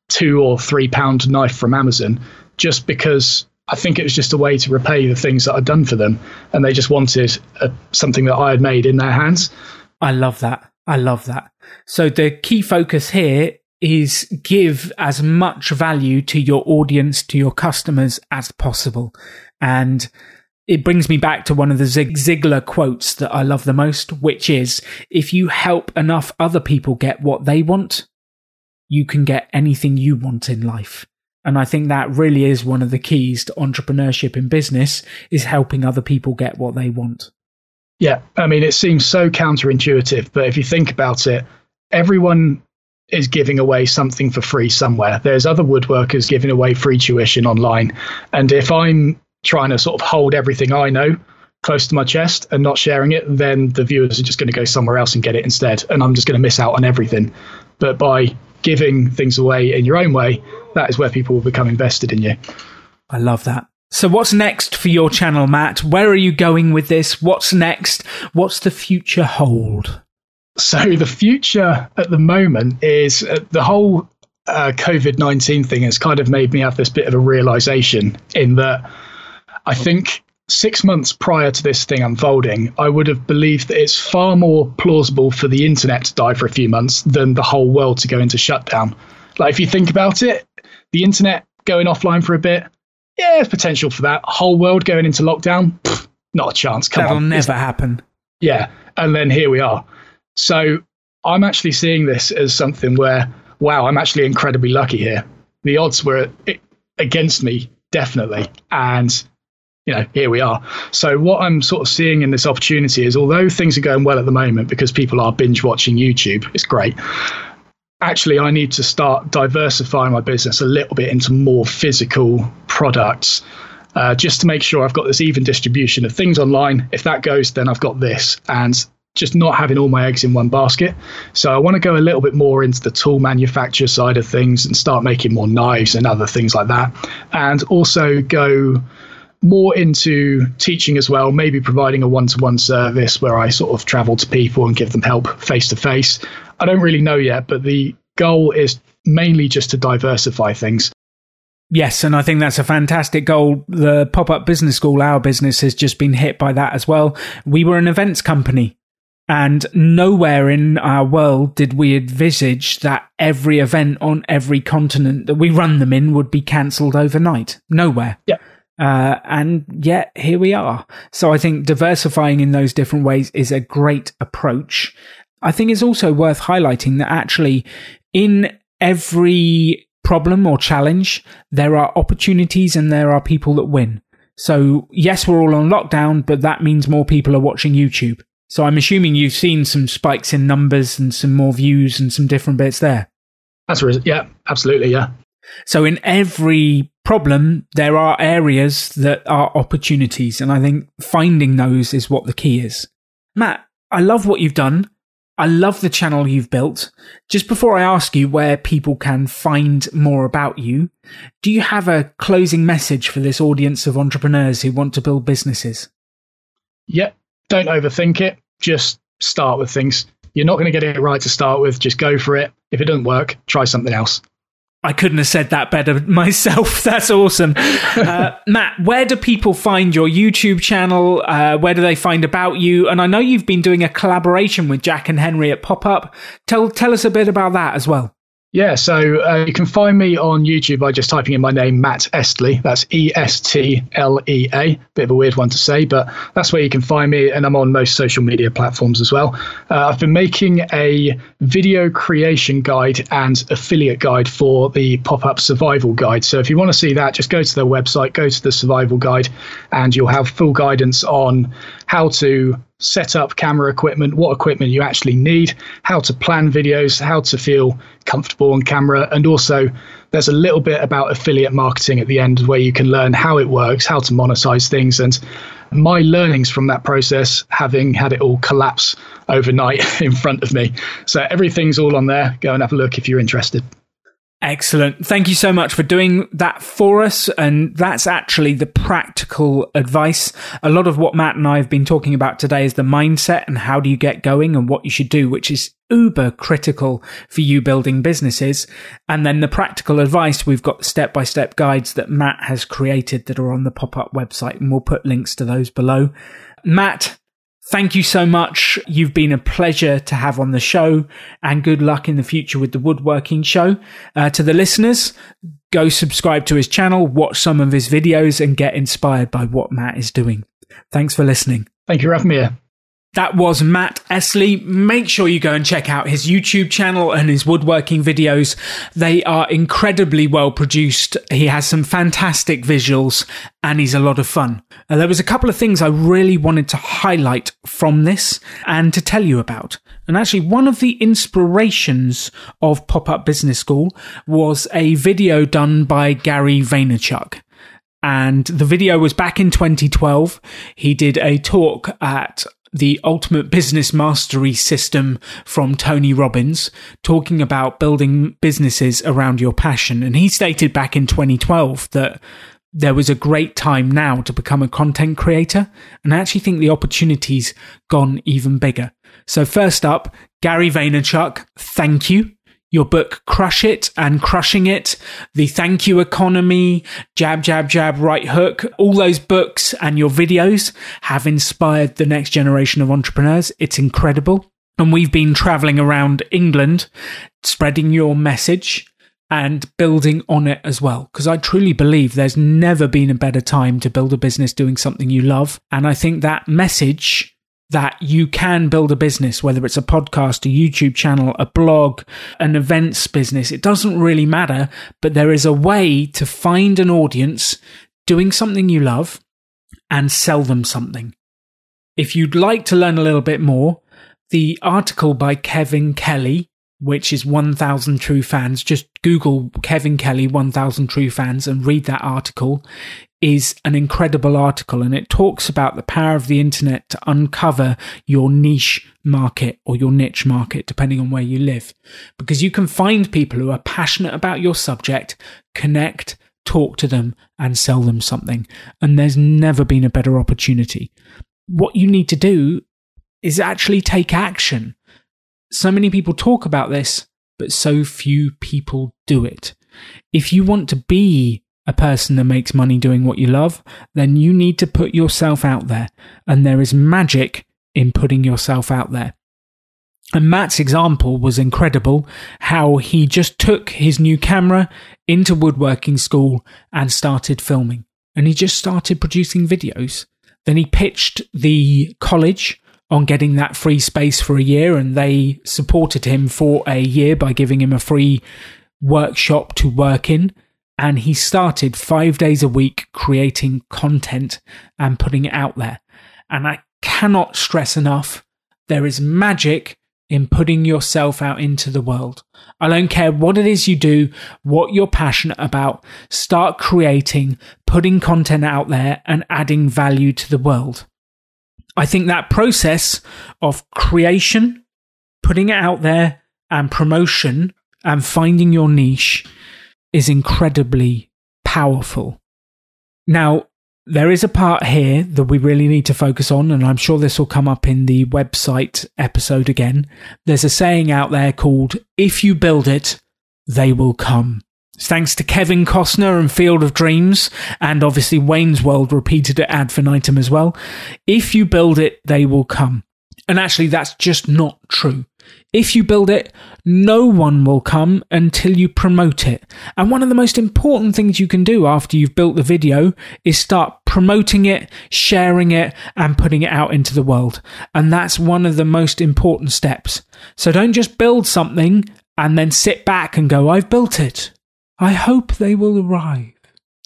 two or three pound knife from Amazon, just because I think it was just a way to repay the things that I'd done for them, and they just wanted a, something that I had made in their hands. I love that. I love that. So the key focus here is give as much value to your audience, to your customers as possible. And it brings me back to one of the Zig Ziglar quotes that I love the most, which is if you help enough other people get what they want, you can get anything you want in life. And I think that really is one of the keys to entrepreneurship in business is helping other people get what they want. Yeah, I mean, it seems so counterintuitive, but if you think about it, everyone is giving away something for free somewhere. There's other woodworkers giving away free tuition online. And if I'm trying to sort of hold everything I know close to my chest and not sharing it, then the viewers are just going to go somewhere else and get it instead. And I'm just going to miss out on everything. But by giving things away in your own way, that is where people will become invested in you. I love that. So, what's next for your channel, Matt? Where are you going with this? What's next? What's the future hold? So, the future at the moment is uh, the whole uh, COVID 19 thing has kind of made me have this bit of a realization in that I think six months prior to this thing unfolding, I would have believed that it's far more plausible for the internet to die for a few months than the whole world to go into shutdown. Like, if you think about it, the internet going offline for a bit, yeah, there's potential for that. Whole world going into lockdown, pff, not a chance. Come That'll on. never happen. Yeah. And then here we are. So I'm actually seeing this as something where, wow, I'm actually incredibly lucky here. The odds were against me, definitely. And, you know, here we are. So what I'm sort of seeing in this opportunity is although things are going well at the moment because people are binge watching YouTube, it's great actually I need to start diversifying my business a little bit into more physical products. Uh, just to make sure I've got this even distribution of things online. If that goes, then I've got this, and just not having all my eggs in one basket. So I want to go a little bit more into the tool manufacture side of things and start making more knives and other things like that, and also go more into teaching as well, maybe providing a one to one service where I sort of travel to people and give them help face to face. I don't really know yet, but the goal is mainly just to diversify things. Yes, and I think that's a fantastic goal. The pop up business school, our business, has just been hit by that as well. We were an events company, and nowhere in our world did we envisage that every event on every continent that we run them in would be cancelled overnight. Nowhere. Yeah. Uh, and yet here we are. So I think diversifying in those different ways is a great approach. I think it's also worth highlighting that actually in every problem or challenge, there are opportunities and there are people that win. So yes, we're all on lockdown, but that means more people are watching YouTube. So I'm assuming you've seen some spikes in numbers and some more views and some different bits there. That's right. Yeah, absolutely. Yeah. So in every problem, there are areas that are opportunities. And I think finding those is what the key is. Matt, I love what you've done. I love the channel you've built. Just before I ask you where people can find more about you, do you have a closing message for this audience of entrepreneurs who want to build businesses? Yep. Don't overthink it. Just start with things. You're not going to get it right to start with. Just go for it. If it doesn't work, try something else. I couldn't have said that better myself. That's awesome. Uh, Matt, where do people find your YouTube channel? Uh, where do they find about you? And I know you've been doing a collaboration with Jack and Henry at Pop Up. Tell, tell us a bit about that as well. Yeah, so uh, you can find me on YouTube by just typing in my name, Matt Estlea. That's E S T L E A. Bit of a weird one to say, but that's where you can find me, and I'm on most social media platforms as well. Uh, I've been making a video creation guide and affiliate guide for the Pop Up Survival Guide. So if you want to see that, just go to their website, go to the Survival Guide, and you'll have full guidance on how to set up camera equipment, what equipment you actually need, how to plan videos, how to feel comfortable on camera, and also there's a little bit about affiliate marketing at the end where you can learn how it works, how to monetize things, and my learnings from that process, having had it all collapse overnight in front of me. So everything's all on there. Go and have a look if you're interested. Excellent. Thank you so much for doing that for us. And that's actually the practical advice. A lot of what Matt and I have been talking about today is the mindset and how do you get going and what you should do, which is uber critical for you building businesses. And then the practical advice, we've got step by step guides that Matt has created that are on the pop up website and we'll put links to those below. Matt, Thank you so much. You've been a pleasure to have on the show and good luck in the future with the woodworking show. Uh, to the listeners, go subscribe to his channel, watch some of his videos and get inspired by what Matt is doing. Thanks for listening. Thank you for having me here. That was Matt Estlea. Make sure you go and check out his YouTube channel and his woodworking videos. They are incredibly well produced. He has some fantastic visuals and he's a lot of fun. Uh, there was a couple of things I really wanted to highlight from this and to tell you about. And actually, one of the inspirations of Pop Up Business School was a video done by Gary Vaynerchuk and the video was back in 2012. He did a talk at the ultimate business mastery system from Tony Robbins, talking about building businesses around your passion. And he stated back in 2012 that there was a great time now to become a content creator. And I actually think the opportunity's gone even bigger. So, first up, Gary Vaynerchuk, thank you your book Crush It and Crushing It, The Thank You Economy, Jab, Jab, Jab, Right Hook, all those books and your videos have inspired the next generation of entrepreneurs. It's incredible. And we've been traveling around England, spreading your message and building on it as well. Because I truly believe there's never been a better time to build a business doing something you love. And I think that message that you can build a business, whether it's a podcast, a YouTube channel, a blog, an events business. It doesn't really matter, but there is a way to find an audience doing something you love and sell them something. If you'd like to learn a little bit more, the article by Kevin Kelly, which is 1000 True Fans, just Google Kevin Kelly 1000 True Fans and read that article is an incredible article and it talks about the power of the internet to uncover your niche market or your niche market, depending on where you live. Because you can find people who are passionate about your subject, connect, talk to them, and sell them something. And there's never been a better opportunity. What you need to do is actually take action. So many people talk about this, but so few people do it. If you want to be a person that makes money doing what you love, then you need to put yourself out there. And there is magic in putting yourself out there. And Matt's example was incredible how he just took his new camera into woodworking school and started filming. And he just started producing videos. Then he pitched the college on getting that free space for a year, and they supported him for a year by giving him a free workshop to work in and he started five days a week creating content and putting it out there. And I cannot stress enough there is magic in putting yourself out into the world. I don't care what it is you do, what you're passionate about, start creating, putting content out there, and adding value to the world. I think that process of creation, putting it out there, and promotion and finding your niche is incredibly powerful. Now, there is a part here that we really need to focus on, and I'm sure this will come up in the website episode again. There's a saying out there called, If you build it, they will come. thanks to Kevin Costner and Field of Dreams, and obviously Wayne's World repeated it ad infinitum as well. If you build it, they will come. And actually, that's just not true. If you build it, no one will come until you promote it. And one of the most important things you can do after you've built the video is start promoting it, sharing it, and putting it out into the world. And that's one of the most important steps. So don't just build something and then sit back and go, I've built it. I hope they will arrive.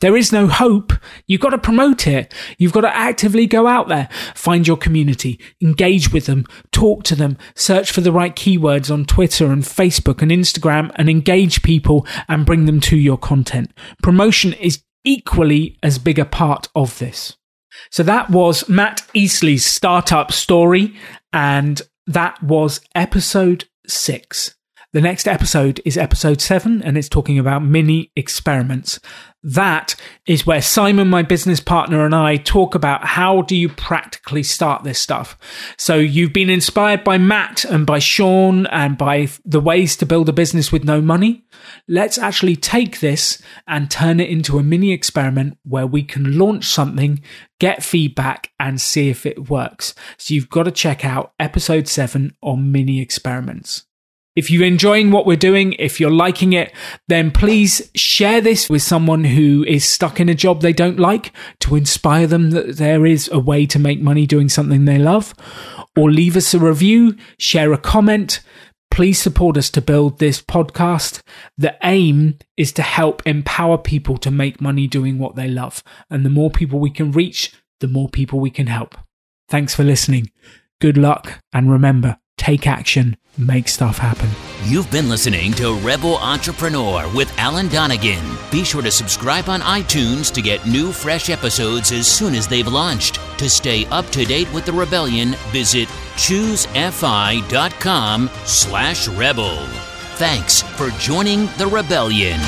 There is no hope. You've got to promote it. You've got to actively go out there, find your community, engage with them, talk to them, search for the right keywords on Twitter and Facebook and Instagram and engage people and bring them to your content. Promotion is equally as big a part of this. So that was Matt Estlea's startup story, and that was episode six. The next episode is episode seven, and it's talking about mini experiments. That is where Simon, my business partner, and I talk about how do you practically start this stuff. So you've been inspired by Matt and by Sean and by the ways to build a business with no money. Let's actually take this and turn it into a mini experiment where we can launch something, get feedback, and see if it works. So you've got to check out episode seven on mini experiments. If you're enjoying what we're doing, if you're liking it, then please share this with someone who is stuck in a job they don't like to inspire them that there is a way to make money doing something they love. Or leave us a review, share a comment. Please support us to build this podcast. The aim is to help empower people to make money doing what they love. And the more people we can reach, the more people we can help. Thanks for listening. Good luck. And remember, take action, make stuff happen. You've been listening to Rebel Entrepreneur with Alan Donegan. Be sure to subscribe on iTunes to get new, fresh episodes as soon as they've launched. To stay up to date with the rebellion, visit choosefi.com slash rebel. Thanks for joining the rebellion.